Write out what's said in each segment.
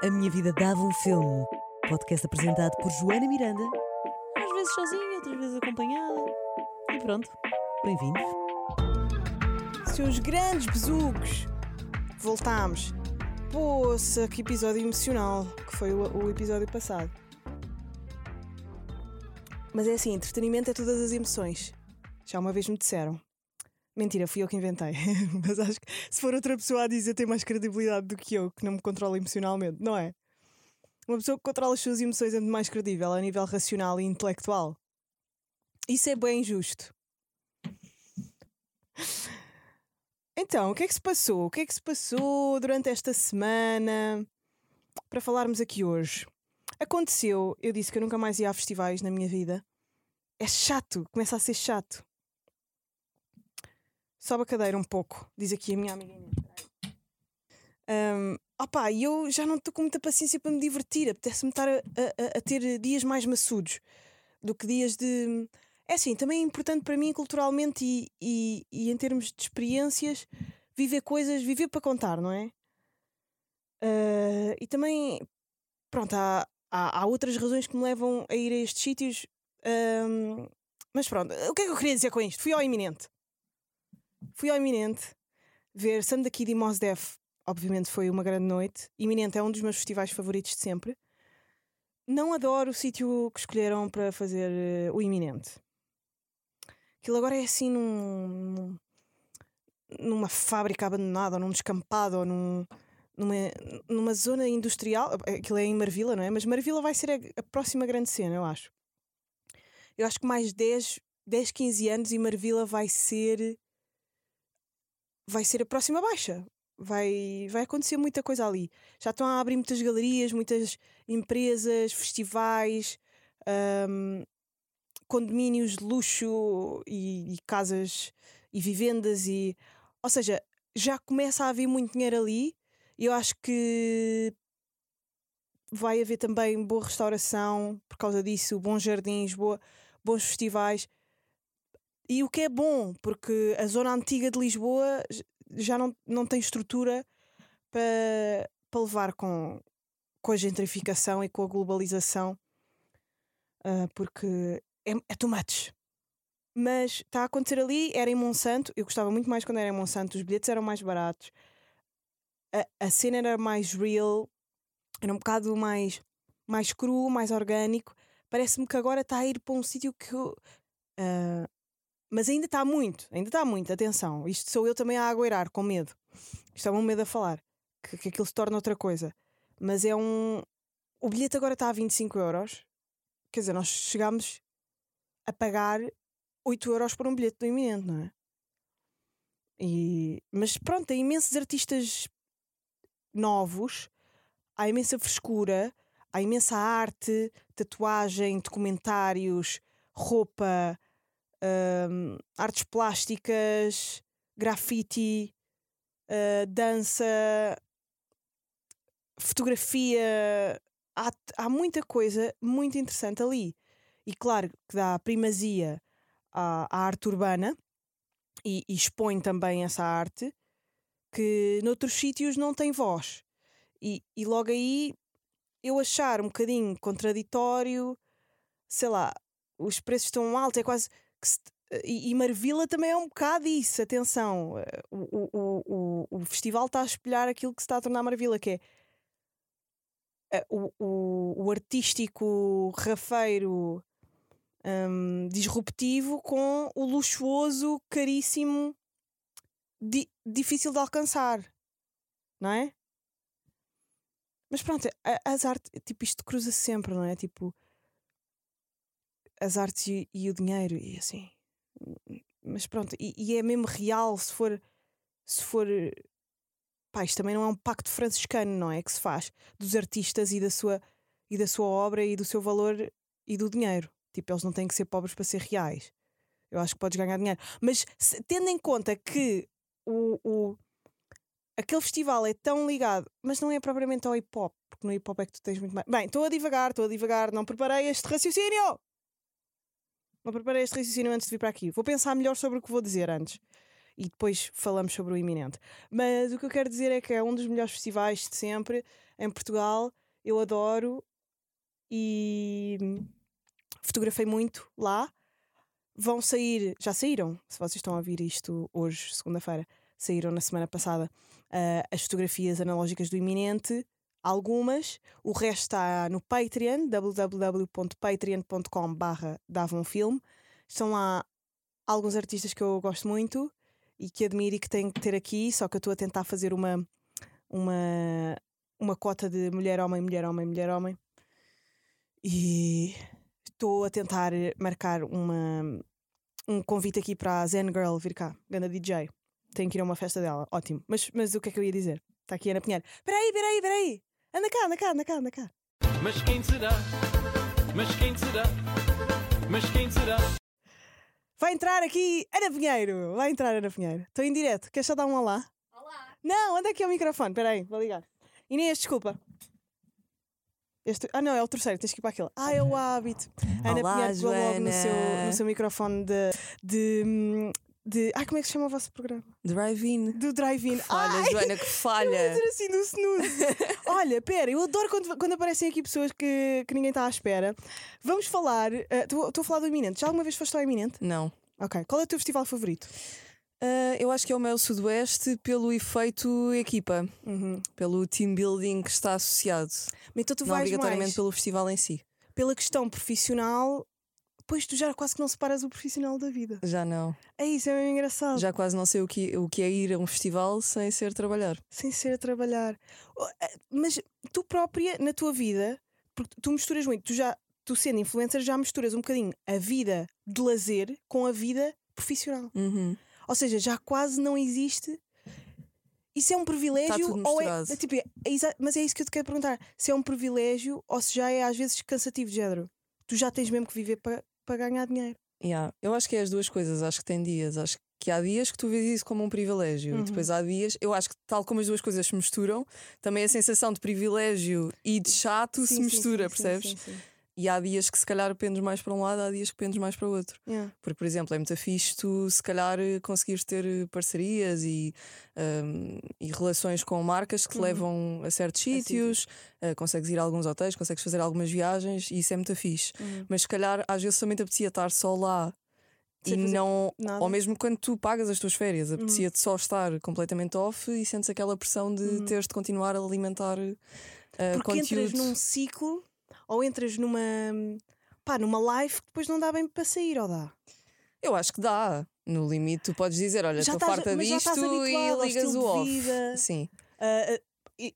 A Minha Vida Dava um Filme. Podcast apresentado por Joana Miranda. Às vezes sozinha, outras vezes acompanhada. E pronto, bem-vindos. Seus grandes besugos! Voltámos. Poça, que episódio emocional que foi o, o episódio passado. Mas é assim, entretenimento é todas as emoções. Já uma vez me disseram. Mentira, fui eu que inventei. Mas acho que se for outra pessoa a dizer tem mais credibilidade do que eu, que não me controla emocionalmente, não é? Uma pessoa que controla as suas emoções é muito mais credível a nível racional e intelectual. Isso é bem justo. Então, o que é que se passou? O que é que se passou durante esta semana para falarmos aqui hoje? Aconteceu, eu disse que eu nunca mais ia a festivais na minha vida. É chato, começa a ser chato. Sobe a cadeira um pouco, diz aqui a minha amiguinha. Um, opá, e eu já não estou com muita paciência para me divertir. Apetece-me estar a, a, a ter dias mais maçudos do que dias de. É assim, também é importante para mim culturalmente e, e, e em termos de experiências viver coisas, viver para contar, não é? Uh, e também, pronto, há, há, há, outras razões que me levam a ir a estes sítios. Um, mas pronto, o que é que eu queria dizer com isto? Fui ao iminente. Fui ao iminente ver Sam da Kid e Mos Def. Obviamente foi uma grande noite. Iminente é um dos meus festivais favoritos de sempre. Não adoro o sítio que escolheram para fazer uh, o iminente. Aquilo agora é assim num, numa fábrica abandonada, ou num descampado, ou num, numa, numa zona industrial. Aquilo é em Marvila, não é? Mas Marvila vai ser a, a próxima grande cena, eu acho. Eu acho que mais 10, 10 15 anos e Marvila vai ser. Vai ser a próxima baixa. Vai, vai acontecer muita coisa ali. Já estão a abrir muitas galerias, muitas empresas, festivais. Um, condomínios de luxo e, e, casas e vivendas e ou seja, já começa a haver muito dinheiro ali eu acho que vai haver também boa restauração por causa disso, bons jardins, boa, bons festivais. E o que é bom, porque a zona antiga de Lisboa já não, não tem estrutura para, para levar com, com a gentrificação e com a globalização, uh, porque é, é too much. Mas está a acontecer ali, era em Monsanto. Eu gostava muito mais quando era em Monsanto, os bilhetes eram mais baratos, a, a cena era mais real, era um bocado mais, mais cru, mais orgânico. Parece-me que agora está a ir para um sítio que. Uh, mas ainda está muito, ainda está muito, atenção. Isto sou eu também a agueirar, com medo. Estava um medo a falar, que, que aquilo se torna outra coisa. Mas é um. O bilhete agora está a 25 euros. Quer dizer, nós chegámos a pagar 8 euros por um bilhete do iminente, não é? E, mas pronto, há imensos artistas novos, há imensa frescura, há imensa arte, tatuagem, documentários, roupa, hum, artes plásticas, grafite, uh, dança, fotografia. Há, há muita coisa muito interessante ali. E claro que dá primazia à, à arte urbana e, e, expõe também essa arte que noutros sítios não tem voz. E, e logo aí eu achar um bocadinho contraditório, sei lá, os preços estão altos, é quase se, e, e Marvila também é um bocado isso, atenção. O, o, o, o festival está a espelhar aquilo que se está a tornar Marvila, que é eh, o, o, o artístico rafeiro um, disruptivo com o luxuoso, caríssimo, di difícil de alcançar, não é? Mas pronto, as artes, tipo, isto cruza -se sempre, não é? Tipo, as artes e, e, o dinheiro, e assim. Mas pronto, e, e, é mesmo real se for. Se for. Pá, isto também não é um pacto franciscano, não é? Que se faz dos artistas e da sua, e da sua obra e do seu valor e do dinheiro. Tipo, eles não têm que ser pobres para ser reais. Eu acho que podes ganhar dinheiro. Mas se, tendo em conta que o, o, aquele festival é tão ligado, mas não é propriamente ao hip hop, porque no hip hop é que tu tens muito mais. Bem, estou a divagar, estou a divagar, não preparei este raciocínio! Preparei este raciocínio antes de vir para aqui. Vou pensar melhor sobre o que vou dizer antes. E depois falamos sobre o iminente. Mas o que eu quero dizer é que é um dos melhores festivais de sempre. em Portugal. Eu adoro e fotografei muito lá. Vão sair, já saíram, se vocês estão a ouvir isto hoje, segunda-feira, saíram na semana passada uh, as fotografias analógicas do iminente, algumas, o resto está no Patreon, www.patreon.com barra dava. Estão lá alguns artistas que eu gosto muito e que admiro e que tenho que ter aqui, só que eu estou a tentar fazer uma, uma, uma cota de mulher-homem, mulher-homem, mulher-homem. E estou a tentar marcar uma, um convite aqui para a Zen Girl vir cá, ganda DJ. Tenho que ir a uma festa dela, ótimo. Mas, mas o que é que eu ia dizer? Está aqui Ana Pinheiro. Peraí, peraí, peraí. Anda cá, anda cá, anda cá, anda cá. Mas quem será? Mas quem será? Mas quem será? Vai entrar aqui Ana Pinheiro. Vai entrar Ana Pinheiro. Estou em direto. Queres só dar um olá? Olá! Não, anda aqui ao microfone. Peraí, vou ligar. Inês, desculpa. Este... Ah, não, é o terceiro, tens que ir para aquele. Ah, é o hábito. Ana Olá, Pinheiro pegou logo no seu, no seu microfone de. de, hum, de... Ah, como é que se chama o vosso programa? Drive-in. Do drive-in. Falha, Ai, Joana, que Eu falha. dizer assim do snooze. Olha, pera, eu adoro quando, quando aparecem aqui pessoas que, que ninguém está à espera. Vamos falar. Estou a falar do Iminente. Já alguma vez foste ao Iminente? Não. Ok. Qual é o teu festival favorito? Ah, eu acho que é o Mel Sudoeste pelo efeito equipa, Uhum. pelo team building que está associado. Então tu não vais obrigatoriamente mais pelo festival em si. pela questão profissional, pois tu já quase que não separas o profissional da vida. Já não. É isso, é mesmo engraçado. Já quase não sei o que, o que é ir a um festival sem ser trabalhar. Sem ser a trabalhar. Oh, eh, Mas tu própria, na tua vida, porque tu misturas muito, tu já, tu sendo influencer, já misturas um bocadinho a vida de lazer com a vida profissional. Uhum. Ou seja, já quase não existe. Isso é um privilégio Tá ou é, é tipo, é exa- mas é isso que eu te quero perguntar. Se é um privilégio ou se já é às vezes cansativo de género. Tu já tens mesmo que viver para para ganhar dinheiro. Yeah. Eu acho que é as duas coisas, acho que tem dias. Acho que há dias que tu vês isso como um privilégio Uhum. e depois há dias, eu acho que tal como as duas coisas se misturam, também a sensação de privilégio e de chato se Sim, sim, mistura, sim, sim, percebes? sim, sim. E há dias que se calhar pendes mais para um lado, há dias que pendes mais para o outro. Yeah. Porque, por exemplo, é muito fixe tu se calhar eh, conseguires ter eh, parcerias e, ahm, e relações com marcas que te Uhum. levam a certos sítios, eh, consegues ir a alguns hotéis, consegues fazer algumas viagens e isso é muito fixe. Uhum. Mas se calhar às vezes também te apetecia estar só lá e não. nada. Ou mesmo quando tu pagas as tuas férias, apetecia-te só estar completamente off e sentes aquela pressão de Uhum. teres de continuar a alimentar eh, Porque conteúdo. entras num ciclo ou entras numa pá, numa live que depois não dá bem para sair, ou dá? Eu acho que dá. No limite, tu podes dizer: Olha, estou farta disto e ligas o off. Sim. Ah, ah,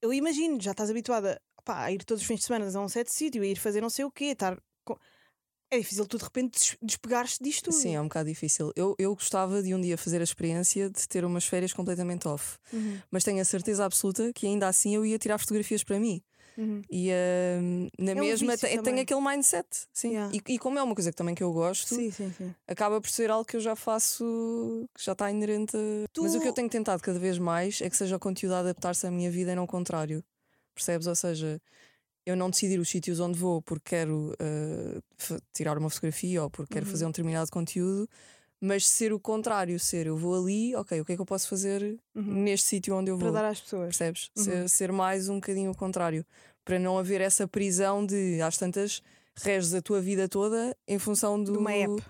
eu imagino, já estás habituada pá, a ir todos os fins de semana a um certo sítio, a ir fazer não sei o quê, estar. com- É difícil tu de repente des- despegares-te disto tudo. Sim, é um bocado difícil. Eu, eu gostava de um dia fazer a experiência de ter umas férias completamente off, Uhum, mas tenho a certeza absoluta que ainda assim eu ia tirar fotografias para mim. Uhum. E ah, na um mesma vício te- também. tenho aquele mindset. Sim. Yeah. E, e como é uma coisa que também que eu gosto, Sim, sim, sim. acaba por ser algo que eu já faço, que já está inerente. a- Tu- Mas o que eu tenho tentado cada vez mais é que seja o conteúdo a adaptar-se à minha vida e não o contrário. Percebes? Ou seja, eu não decidir os sítios onde vou porque quero uh, tirar uma fotografia ou porque quero Uhum. fazer um determinado conteúdo, mas ser o contrário, ser eu vou ali, ok, o que é que eu posso fazer Uhum. neste sítio onde eu Para vou? dar às pessoas. Percebes? Uhum. Ser, ser mais um bocadinho o contrário. Para não haver essa prisão de às tantas reges a tua vida toda em função do. De uma app.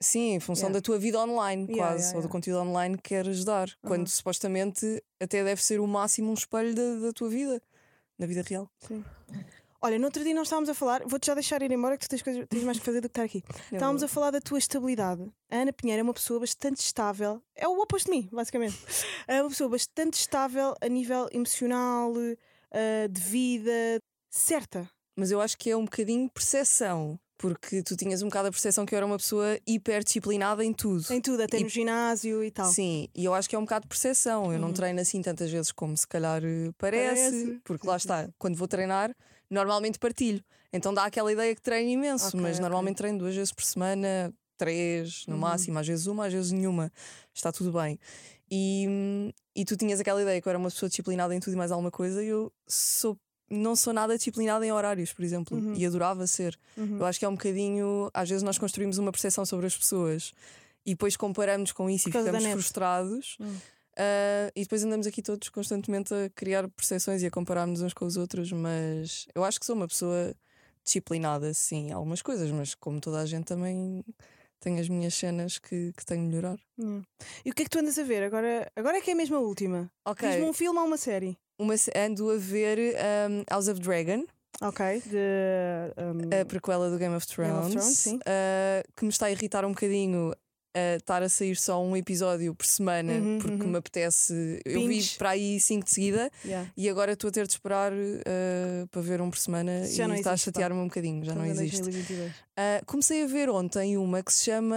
Sim, em função Yeah. da tua vida online, Yeah, quase, yeah, ou do conteúdo online que queres dar. Quando Uhum. supostamente até deve ser o máximo um espelho da, da tua vida, na vida real. Sim. Olha, no outro dia nós estávamos a falar, vou-te já deixar ir embora que tu tens, coisas, tens mais que fazer do que estar aqui. Estávamos a falar da tua estabilidade. A Ana Pinheiro é uma pessoa bastante estável, é o oposto de mim, basicamente. É uma pessoa bastante estável a nível emocional, eh, de vida, certa. Mas eu acho que é um bocadinho percepção, porque tu tinhas um bocado a percepção que eu era uma pessoa hiper disciplinada em tudo. Em tudo, até E- no ginásio e tal. Sim, e eu acho que é um bocado de percepção. Eu não Uhum. treino assim tantas vezes como se calhar eh, parece, Parece. porque lá está, quando vou treinar, normalmente partilho. Então dá aquela ideia que treino imenso, Ok, mas ok. normalmente treino duas vezes por semana, três no Uhum. máximo, às vezes uma, às vezes nenhuma. Está tudo bem. E, e tu tinhas aquela ideia que eu era uma pessoa disciplinada em tudo e mais alguma coisa, e eu sou. Não sou nada disciplinada em horários, por exemplo, Uhum. e adorava ser. Uhum. Eu acho que é um bocadinho. Às vezes nós construímos uma percepção sobre as pessoas e depois comparamos com isso Por e ficamos frustrados. Hum. Ah, e depois andamos aqui todos constantemente a criar percepções e a comparar-nos uns com os outros, mas eu acho que sou uma pessoa disciplinada, sim, em algumas coisas, mas como toda a gente também tenho as minhas cenas que, que tenho de melhorar. Yeah. E o que é que tu andas a ver? Agora, agora é que é mesmo a última. Ok, Diz-me um filme ou uma série? uma, ando a ver um, House of Dragon, Ok. De. um, a prequela do Game of Game Thrones, of Thrones, ah, que me está a irritar um bocadinho. A estar a sair só um episódio por semana Uhum, porque uhum. me apetece. Eu vi para aí cinco de seguida yeah. e agora estou a ter de esperar ah, para ver um por semana Já e está a chatear-me um bocadinho, já não Estamos existe. 2022. Ah, comecei a ver ontem uma que se chama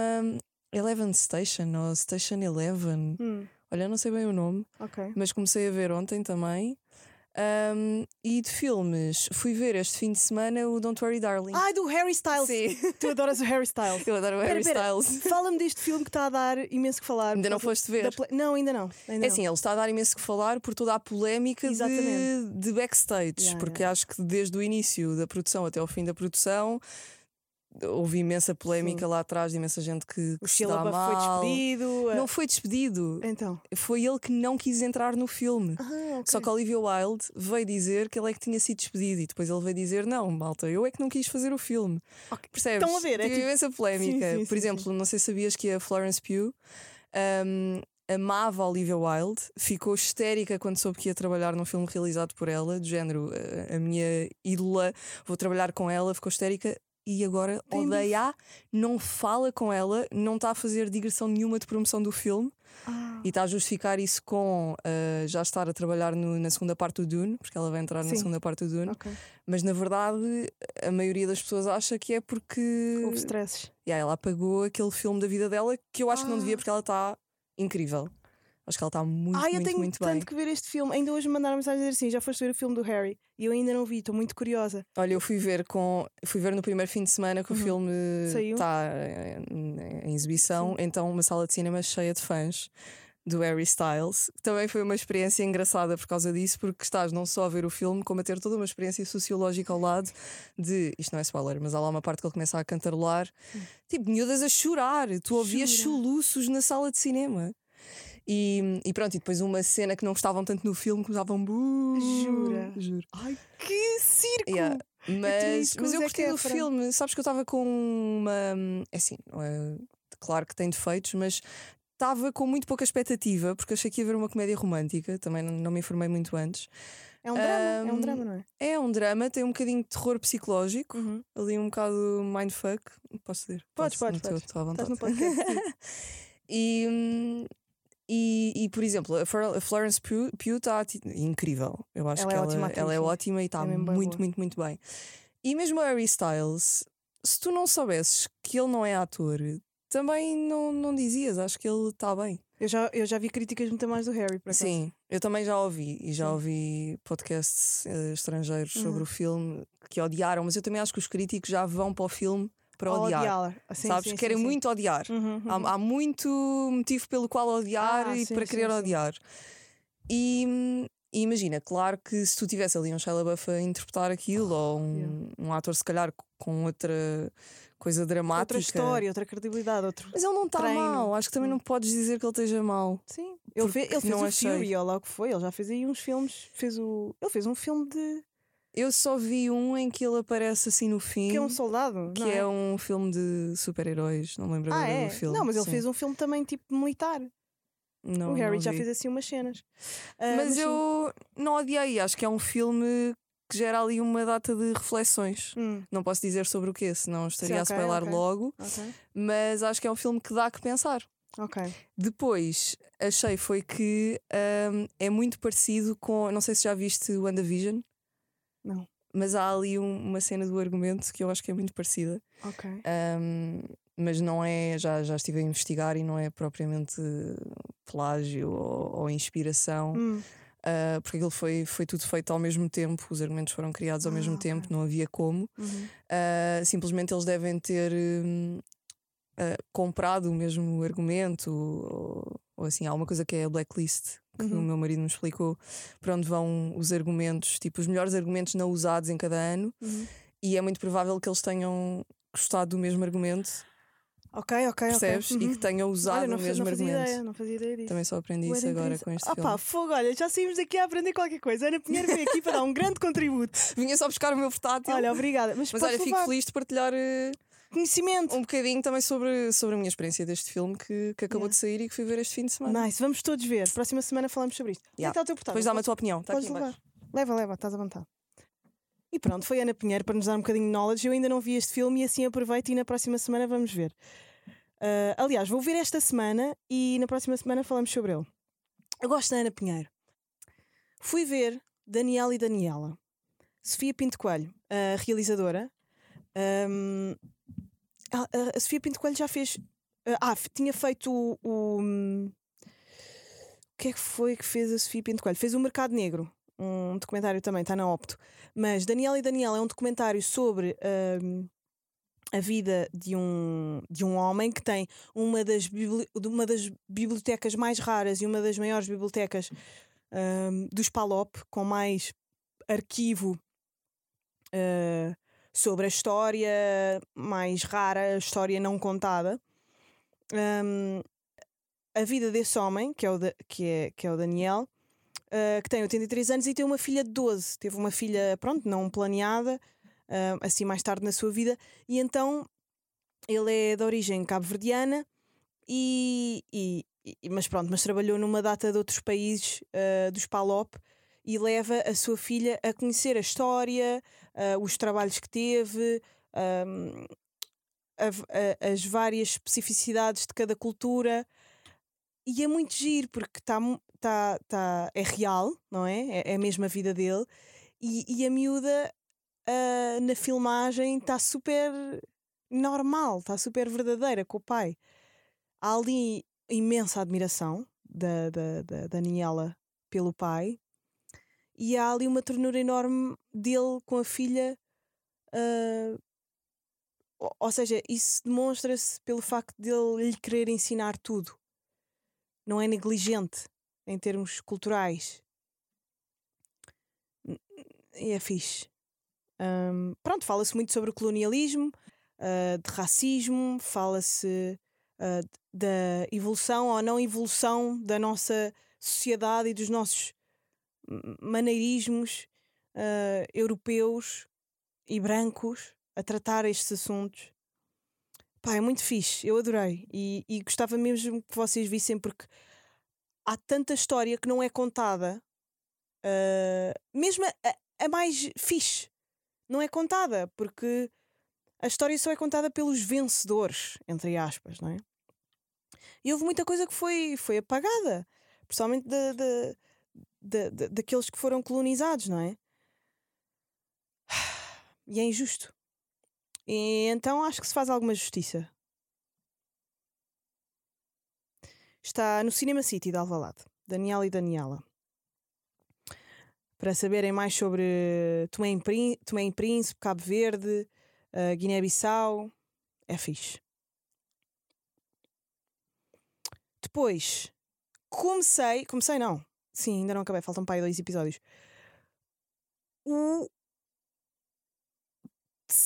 Eleven Station ou Station Eleven. Hum, Olha, não sei bem o nome, ok. mas comecei a ver ontem também. Ahm, e de filmes, fui ver este fim de semana o Don't Worry Darling. Ah, do Harry Styles. Sim. Tu adoras o Harry Styles. Eu adoro o Pera, Harry pera. Styles. Fala-me deste filme que está a dar imenso que falar. Ainda não foste ver? Não, ainda não. Ainda É assim, ele está a dar imenso que falar por toda a polémica de, de backstage, Yeah, porque yeah. acho que desde o início da produção até ao fim da produção houve imensa polémica Sim. lá atrás, de imensa gente que, O que se dá LaBeouf foi mal. despedido. Não foi despedido. Então. Foi ele que não quis entrar no filme. Ah, ok. Só que Olivia Wilde veio dizer que ele é que tinha sido despedido e depois ele veio dizer: Não, malta, eu é que não quis fazer o filme. Ok. Percebes? Estão a ver, é Tive tipo- imensa polémica. Sim, sim, Por exemplo, não sei se sabias que a Florence Pugh um, amava a Olivia Wilde, ficou histérica quando soube que ia trabalhar num filme realizado por ela, do género a, a minha ídola, vou trabalhar com ela, ficou histérica. E agora Tem odeia, não fala com ela, não está a fazer digressão nenhuma de promoção do filme. Ah, E está a justificar isso com ah, já estar a trabalhar no- na segunda parte do Dune, porque ela vai entrar na Sim. segunda parte do Dune. ok. Mas na verdade, a maioria das pessoas acha que é porque Houve stresses. Yeah, ela apagou aquele filme da vida dela que eu acho que não devia Ah. porque ela está incrível. Acho que ela está muito, Ah, eu muito, tenho muito tanto bem. que ver este filme. Ainda hoje me mandaram mensagem a dizer assim: já foste ver o filme do Harry? E eu ainda não vi, estou muito curiosa. Olha, eu fui ver com fui ver no primeiro fim de semana que o Uhum. filme Saiu. está em, exibição, então uma sala de cinema cheia de fãs do Harry Styles. Também foi uma experiência engraçada por causa disso, porque estás não só a ver o filme, como a ter toda uma experiência sociológica ao lado de. Isto não é spoiler, mas há lá uma parte que ele começa a cantarolar, tipo, miúdas a chorar. Tu ouvias soluços na sala de cinema. E, e pronto, e depois uma cena que não gostavam tanto no filme, começavam. "Buh", Jura? Juro. Ai, que circo! Yeah. Mas, com mas eu gostei do filme. Sabes que eu estava com uma. É assim, é- claro que tem defeitos, mas estava com muito pouca expectativa, porque achei que ia ver uma comédia romântica. Também não, não me informei muito antes. É um drama, é um drama, não é? É um drama, tem um bocadinho de terror psicológico, Uhum. ali um bocado mindfuck. Posso dizer? Podes, podes. Estou à vontade. Estás no podcast. E, hum, e, e, por exemplo, a Flor- a Florence Pugh está incrível. Eu acho Ela que é ela, ótima atriz, ela é sim. ótima e está É muito, boa. muito, muito bem. E mesmo Harry Styles, se tu não soubesses que ele não é ator, também não, não dizias. Acho que ele está bem. eu, já, eu já vi críticas muito mais do Harry, acaso. Sim, eu também já ouvi e já Sim. ouvi podcasts eh, estrangeiros sobre Uhum. o filme que odiaram, mas eu também acho que os críticos já vão para o filme para odiar. odiá-la. Ah, sim, sabes? sim, Querem sim. muito odiar. Uhum, uhum. Há, há muito motivo pelo qual odiar Ah, e para querer odiar. E, e imagina, claro que se tu tivesse ali um Shia LaBeouf a interpretar aquilo, ou um, yeah. um ator se calhar com outra coisa dramática. Outra história, outra credibilidade, outro. Mas ele não está mal. Acho que também não podes dizer que ele esteja mal. Sim. Ele, fe- Porque ele fez o achei. Fury, olha lá o que foi. Ele já fez aí uns filmes. Fez o... Ele fez um filme de. Eu só vi um em que ele aparece assim no fim. que é um soldado. que não é um filme de super-heróis. Não lembro Ah, agora é? do filme. Não, mas ele Sim. fez um filme também tipo militar. Não, o Harry já fez assim umas cenas. Ah, Mas sim. eu não odiei, acho que é um filme que gera ali uma data de reflexões. Hum, Não posso dizer sobre o quê, senão estaria ok, a spoiler ok. logo, ok. mas acho que é um filme que dá que pensar. Ok. Depois achei foi que hum, é muito parecido com. Não sei se já viste o WandaVision, Não. mas há ali um- uma cena do argumento que eu acho que é muito parecida. Ok. Hum, mas não é, já, já estive a investigar e não é propriamente plágio ou, ou inspiração. Hum, Uh, porque aquilo foi, foi tudo feito ao mesmo tempo, os argumentos foram criados ao Ah, mesmo ok. tempo, não havia como. uhum. Uh, simplesmente eles devem ter uh, comprado o mesmo argumento, ou, ou assim, há uma coisa que é a blacklist. Que o Uhum. meu marido me explicou para onde vão os argumentos, tipo os melhores argumentos não usados em cada ano, Uhum. e é muito provável que eles tenham gostado do mesmo argumento Ok, ok, percebes? ok. E Uhum. que tenha usado Olha, não, o mesmo não fazia argumento. ideia, não fazia ideia disso. Também só aprendi isso agora com este ah, filme. pá, fogo, olha, já saímos daqui a aprender qualquer coisa. Ana Pinheiro veio aqui para dar um grande contributo. Vinha só buscar o meu portátil. Olha, obrigada. Mas, mas olha, fico feliz de partilhar eh, conhecimento. um bocadinho também sobre, sobre a minha experiência deste filme que, que acabou Yeah. de sair e que fui ver este fim de semana. Nice, vamos todos ver. Próxima semana falamos sobre isto. Yeah. está o teu portátil? Depois dá-me a tua opinião. Podes em levar. Leva, leva, estás à vontade. E pronto, foi Ana Pinheiro para nos dar um bocadinho de knowledge. Eu ainda não vi este filme e assim aproveito e na próxima semana vamos ver. Ah, aliás, vou ver esta semana e na próxima semana falamos sobre ele. Eu gosto da Ana Pinheiro. Fui ver Daniel e Daniela. Sofia Pinto Coelho, a realizadora. Ahm, a, a- a Sofia Pinto Coelho já fez. ah, f- tinha feito o. o hum, o que é que foi que fez a Sofia Pinto Coelho? Fez o Mercado Negro, um documentário também, está na Opto. Mas Daniel e Daniela é um documentário sobre hum, a vida de um, de um homem que tem uma das, uma das bibliotecas mais raras e uma das maiores bibliotecas hum, dos Palop, com mais arquivo uh, sobre a história mais rara, a história não contada. Hum, a vida desse homem, que é o, Da- que é, que é o Daniel, uh, que tem 83 anos e tem uma filha de 12. Teve uma filha, pronto, não planeada, uh, assim mais tarde na sua vida, e então ele é de origem cabo-verdiana, e, e- e- mas pronto, mas trabalhou numa data de outros países uh, dos PALOP e leva a sua filha a conhecer a história, uh, os trabalhos que teve, um, a a- as várias especificidades de cada cultura. E é muito giro porque tá, tá, tá, é real, não é? É, é a vida dele. E, e a miúda ah, na filmagem está super normal, está super verdadeira com o pai. Há ali imensa admiração da, da, da Daniela pelo pai e há ali uma ternura enorme dele com a filha. ah, ou- seja, isso demonstra-se pelo facto dele lhe querer ensinar tudo. Não é negligente em termos culturais. É fixe. Ahm, pronto, fala-se muito sobre o colonialismo, ah, de racismo, fala-se d- da evolução ou não evolução da nossa sociedade e dos nossos maneirismos ah, europeus e brancos a tratar estes assuntos. Pá, é muito fixe, eu adorei e, e gostava mesmo que vocês vissem porque há tanta história que não é contada, ah, mesmo a, a- mais fixe, não é contada porque a história só é contada pelos vencedores, entre aspas, não é? E houve muita coisa que foi, foi apagada, principalmente da, da, da- da- daqueles que foram colonizados, não é? E é injusto. E então acho que se faz alguma justiça. Está no Cinema City de Alvalade. Daniel e Daniela. Para saberem mais sobre Tomé em Príncipe, Cabo Verde, eh, Guiné-Bissau, é fixe. Depois, comecei, comecei não, sim, ainda não acabei, faltam para aí dois episódios. O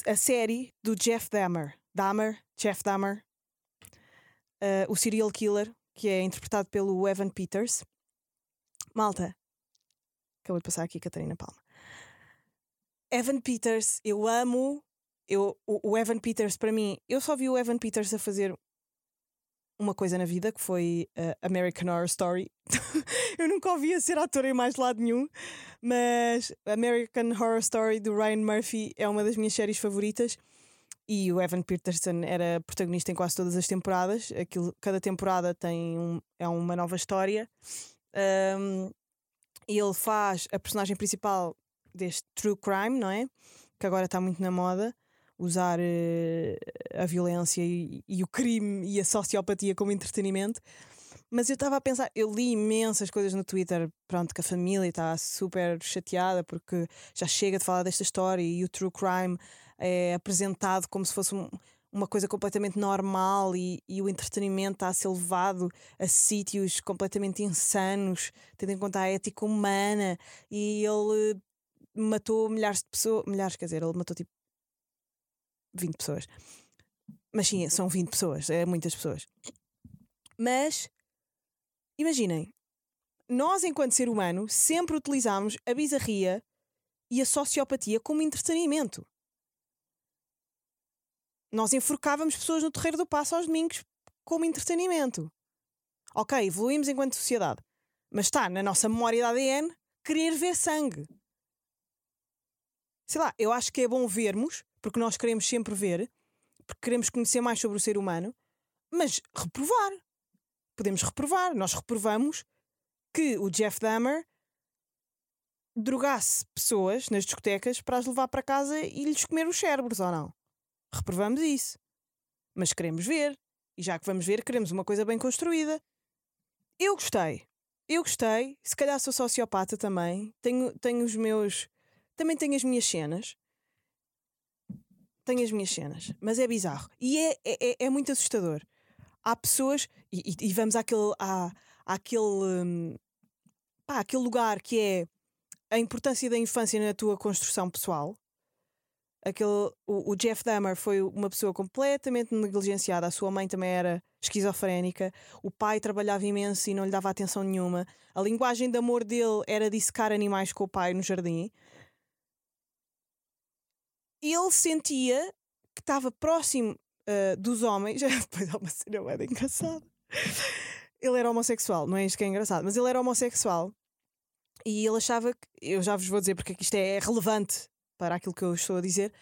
a série do Jeff Dahmer, Dahmer, Jeff Dahmer, eh, o serial killer, que é interpretado pelo Evan Peters. Malta, acabou de passar aqui Catarina Palma. Evan Peters, eu amo. Eu, o, o Evan Peters, para mim, eu só vi o Evan Peters a fazer uma coisa na vida que foi eh, American Horror Story. eu nunca ouvi a ser ator em mais lado nenhum, mas American Horror Story do Ryan Murphy é uma das minhas séries favoritas. E o Evan Peterson era protagonista em quase todas as temporadas. Aquilo, cada temporada tem um, é uma nova história. Um, e ele faz a personagem principal deste True Crime, não é? Que agora está muito na moda. Usar eh, a violência e, e o crime e a sociopatia como entretenimento. Mas eu estava a pensar, eu li imensas coisas no Twitter, pronto, que a família está super chateada porque já chega de falar desta história e o true crime é apresentado como se fosse um- uma coisa completamente normal e, e o entretenimento está a ser levado a sítios completamente insanos, tendo em conta a ética humana e ele matou milhares de pessoas, milhares, quer dizer, ele matou tipo 20 pessoas. Mas sim, são 20 pessoas, é muitas pessoas. Mas imaginem, nós, enquanto ser humano, sempre utilizamos a bizarria e a sociopatia como entretenimento. Nós enforcávamos pessoas no terreiro do passo aos domingos como entretenimento. Ok, evoluímos enquanto sociedade. Mas está na nossa memória de ADN querer ver sangue. Sei lá, eu acho que é bom vermos, porque nós queremos sempre ver, porque queremos conhecer mais sobre o ser humano, mas reprovar. Podemos reprovar. Nós reprovamos que o Jeff Dahmer drogasse pessoas nas discotecas para as levar para casa e lhes comer os cérebros, ou não? Reprovamos isso. Mas queremos ver. E já que vamos ver, queremos uma coisa bem construída. Eu gostei. Eu gostei. Se calhar sou sociopata também. Tenho, tenho os meus. Também tenho as minhas cenas. Tenho as minhas cenas. Mas é bizarro. E é, é, é muito assustador. Há pessoas. E, e, e vamos àquele. À, àquele. Hum, pá, aquele lugar que é a importância da infância na tua construção pessoal. Aquele, o, o, Jeff Dahmer foi uma pessoa completamente negligenciada. A sua mãe também era esquizofrénica. O pai trabalhava imenso e não lhe dava atenção nenhuma. A linguagem de amor dele era dissecar animais com o pai no jardim. Ele sentia que estava próximo uh, dos homens. Depois há uma cena bem engraçada. Ele era homossexual, não é isto que é engraçado, mas ele era homossexual e ele achava que, eu já vos vou dizer porque é isto é relevante para aquilo que eu estou a dizer.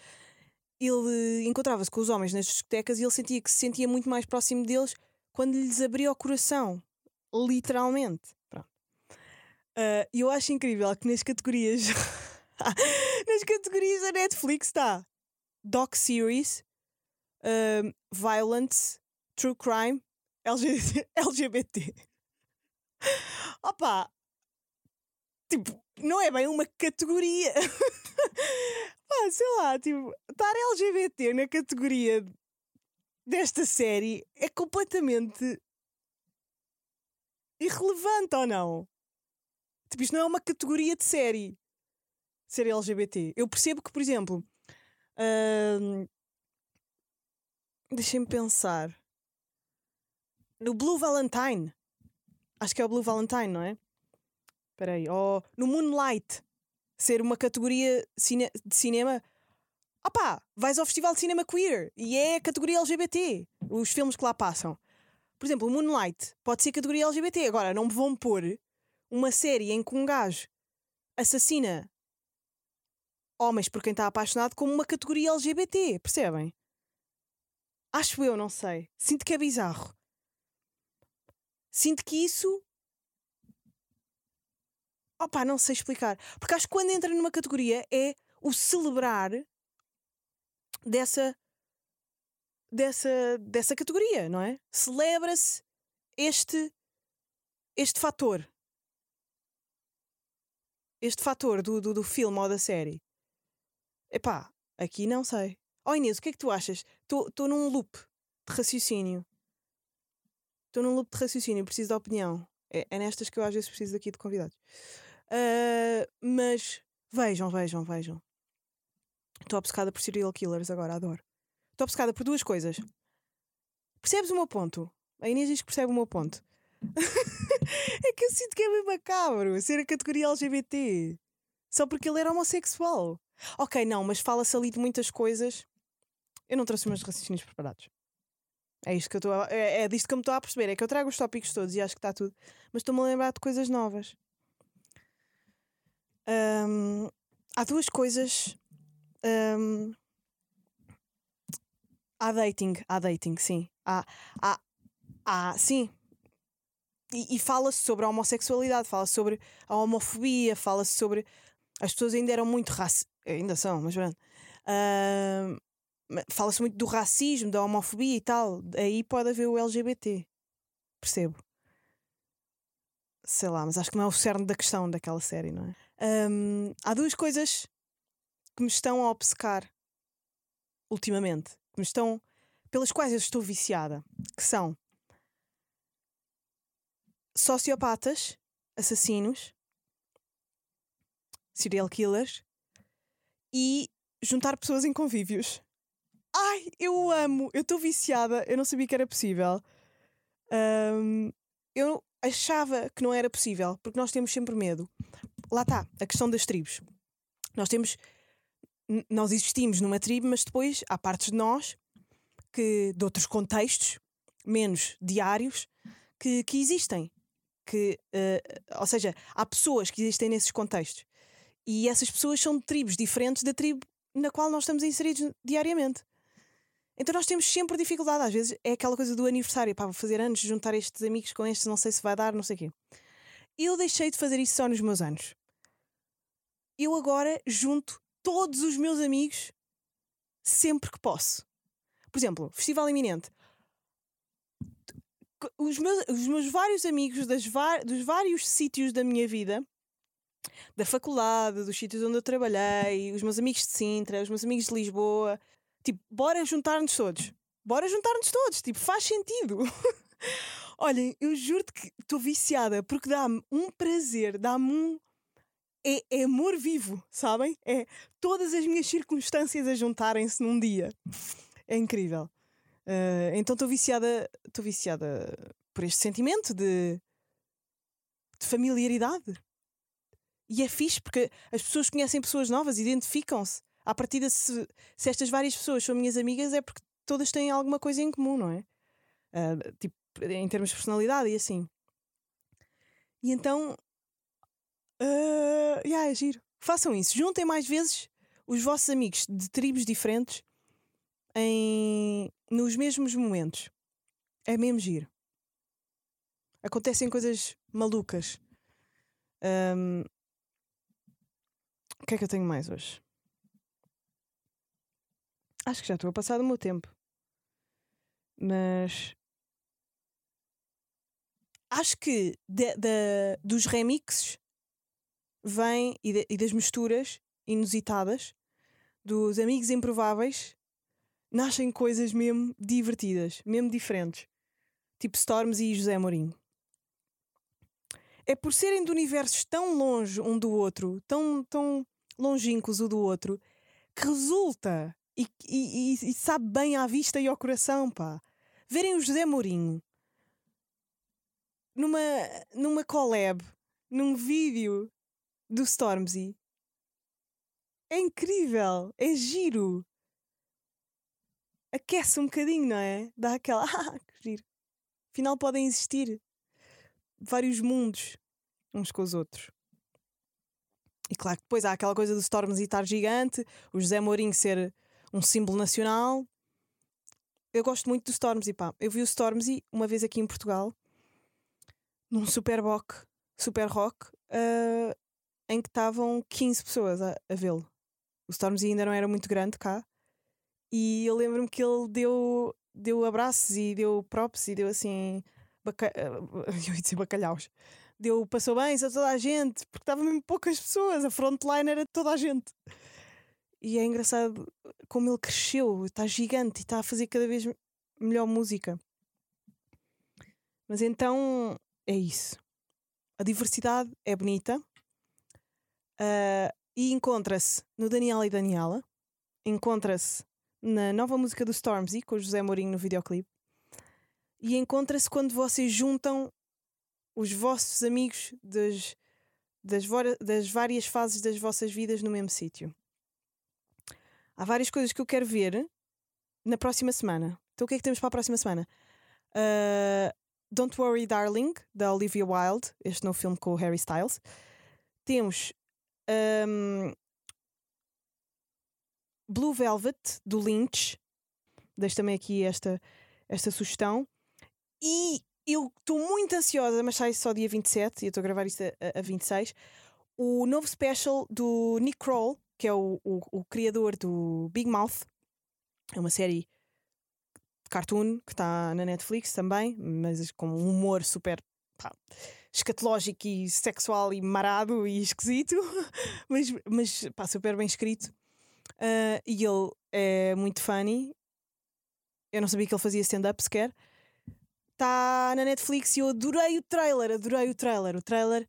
Ele encontrava-se com os homens nas discotecas e ele sentia que se sentia muito mais próximo deles quando lhes abria o coração, literalmente. E uh, eu acho incrível que nas categorias nas categorias da Netflix está Doc Series, uh, Violence, True Crime, LGBT. Opa! Tipo, não é bem uma categoria. Pá, sei lá, tipo, estar LGBT na categoria desta série é completamente irrelevante ou não? Tipo, isto não é uma categoria de série ser LGBT. Eu percebo que, por exemplo, uh, deixem-me pensar no Blue Valentine. Acho que é o Blue Valentine, não é? Espera aí. Oh, no Moonlight. Ser uma categoria cine de cinema. Opá, vais ao Festival de Cinema Queer e é a categoria LGBT. Os filmes que lá passam. Por exemplo, o Moonlight pode ser categoria LGBT. Agora, não me vão pôr uma série em que um gajo assassina homens por quem está apaixonado como uma categoria LGBT. Percebem? Acho eu, não sei. Sinto que é bizarro. Sinto que isso. Opá, não sei explicar. Porque acho que quando entra numa categoria é o celebrar dessa. dessa, dessa categoria, não é? Celebra-se este. este fator. Este fator do, do, do filme ou da série. Epá, aqui não sei. Oh Inês, o que é que tu achas? Estou num loop de raciocínio. Estou num loop de raciocínio, preciso da opinião. É, é, nestas que eu às vezes preciso aqui de convidados. Uh, mas vejam, vejam, vejam. Estou obcecada por serial killers agora, adoro. Estou obcecada por duas coisas. Percebes o meu ponto? A Inês diz que percebe o meu ponto. é que eu sinto que é bem macabro ser a categoria LGBT. Só porque ele era homossexual. Ok, não, mas fala-se ali de muitas coisas. Eu não trouxe meus raciocínios preparados. É isto que eu estou é, é disto que eu me estou a perceber. É que eu trago os tópicos todos e acho que está tudo. Mas estou-me a lembrar de coisas novas. Um, há duas coisas. Um, há dating, há dating, sim. Há, há, há sim. E, e fala-se sobre a homossexualidade, fala-se sobre a homofobia, fala-se sobre. As pessoas ainda eram muito raci... Ainda são, mas pronto. Uh, fala-se muito do racismo, da homofobia e tal. Aí pode haver o LGBT. Percebo. Sei lá, mas acho que não é o cerne da questão daquela série, não é? Um, há duas coisas que me estão a obcecar ultimamente, que me estão pelas quais eu estou viciada, que são sociopatas, assassinos, serial killers e juntar pessoas em convívios. Ai, eu amo, eu estou viciada, eu não sabia que era possível. Ahm, eu achava que não era possível, porque nós temos sempre medo. Lá está, a questão das tribos. Nós temos. Nós existimos numa tribo, mas depois há partes de nós que, de outros contextos, menos diários, que, que existem. Que, eh, ou seja, há pessoas que existem nesses contextos. E essas pessoas são de tribos diferentes da tribo na qual nós estamos inseridos diariamente. Então nós temos sempre dificuldade. Às vezes é aquela coisa do aniversário, pá, vou fazer anos, juntar estes amigos com estes, não sei se vai dar, não sei o quê. Eu deixei de fazer isso só nos meus anos. Eu agora junto todos os meus amigos sempre que posso. Por exemplo, Festival Iminente. Os meus, os meus vários amigos das dos vários sítios da minha vida, da faculdade, dos sítios onde eu trabalhei, os meus amigos de Sintra, os meus amigos de Lisboa, tipo, bora juntar-nos todos. Bora juntar-nos todos, tipo, faz sentido. Olhem, eu juro-te que estou viciada porque dá-me um prazer, dá-me um. É, é amor vivo, sabem? É todas as minhas circunstâncias a juntarem-se num dia. É incrível. Ah, então estou viciada, estou viciada por este sentimento de, de familiaridade. E é fixe porque as pessoas conhecem pessoas novas, identificam-se. À partida, se, se estas várias pessoas são minhas amigas, é porque todas têm alguma coisa em comum, não é? Ah, tipo, em termos de personalidade e assim. E então. Uh, yeah, é giro. Façam isso. Juntem mais vezes os vossos amigos de tribos diferentes em, nos mesmos momentos. É mesmo giro. Acontecem coisas malucas. Ahm, o que é que eu tenho mais hoje? Acho que já estou a passar do meu tempo. Mas. Acho que de- da- dos remixes vem e, de- e das misturas inusitadas dos amigos improváveis nascem coisas mesmo divertidas, mesmo diferentes. Tipo Storms e José Mourinho. É por serem de universos tão longe um do outro, tão, tão longínquos um do outro, que resulta e, e- e- e sabe bem à vista e ao coração, pá. Verem o José Mourinho numa, numa collab, num vídeo do Stormzy. É incrível, é giro. Aquece um bocadinho, não é? Dá aquela. Ah, que giro. Afinal, podem existir vários mundos uns com os outros. E claro que depois há aquela coisa do Stormzy estar gigante, o José Mourinho ser um símbolo nacional. Eu gosto muito do Stormzy, pá. Eu vi o Stormzy uma vez aqui em Portugal, num super rock, super rock, ah, em que estavam 15 pessoas a, a vê-lo. O Stormzy ainda não era muito grande cá. E eu lembro-me que ele deu, deu abraços e deu props e deu assim. Baca... Eu ia dizer bacalhaus. Deu passou bens a toda a gente, porque estavam mesmo poucas pessoas. A frontline era toda a gente. E é engraçado como ele cresceu, está gigante e está a fazer cada vez melhor música. Mas então é isso. A diversidade é bonita ah, e encontra-se no Daniela e Daniela, encontra-se na nova música do Stormzy com o José Mourinho no videoclipe e encontra-se quando vocês juntam os vossos amigos das, das, das várias fases das vossas vidas no mesmo sítio. Há várias coisas que eu quero ver na próxima semana. Então o que é que temos para a próxima semana? Ah, Don't Worry Darling, da Olivia Wilde, este novo filme com o Harry Styles. Temos ahm, Blue Velvet, do Lynch. Deixo também aqui esta, esta sugestão. E eu estou muito ansiosa, mas sai só dia 27, e eu estou a gravar isto a, a 26. O novo special do Nick Kroll, que é o, o, o criador do Big Mouth. É uma série de cartoon que está na Netflix também, mas com um humor super pá, escatológico e sexual e marado e esquisito, mas, mas pá, super bem escrito. Ah, e ele é muito funny. Eu não sabia que ele fazia stand-up sequer. Está na Netflix e eu adorei o trailer, adorei o trailer. O trailer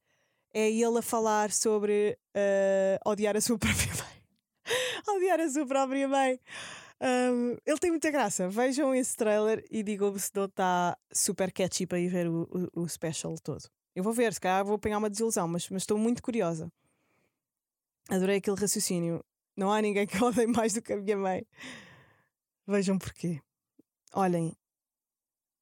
é ele a falar sobre ah, odiar a sua própria mãe. odiar a sua própria mãe. Um, ele tem muita graça. Vejam esse trailer e digam-me se não está super catchy para ir ver o, o, o special todo. Eu vou ver, se calhar vou apanhar uma desilusão, mas, mas estou muito curiosa. Adorei aquele raciocínio. Não há ninguém que odeie mais do que a minha mãe. Vejam porquê. Olhem,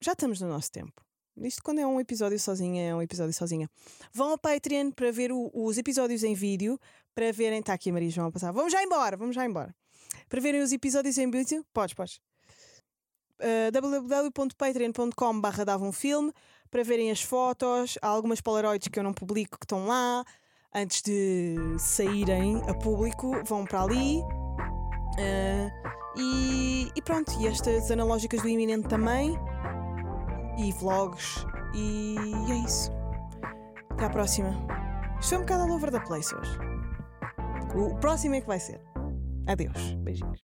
já estamos no nosso tempo. Isto quando é um episódio sozinha, é um episódio sozinha. Vão ao Patreon para ver o- os episódios em vídeo, para verem. Está aqui a Maria João a passar. Vamos já embora, vamos já embora. Para verem os episódios em vídeo, podes, podes. Uh, www.patreon.com barra dava um filme para verem as fotos, há algumas polaroids que eu não publico que estão lá antes de saírem a público, vão para ali. Uh, e, e pronto, e estas analógicas do iminente também e vlogs e é isso. Até à próxima. Foi um bocado all over the place hoje. O próximo é que vai ser. Adeus. Beijinhos.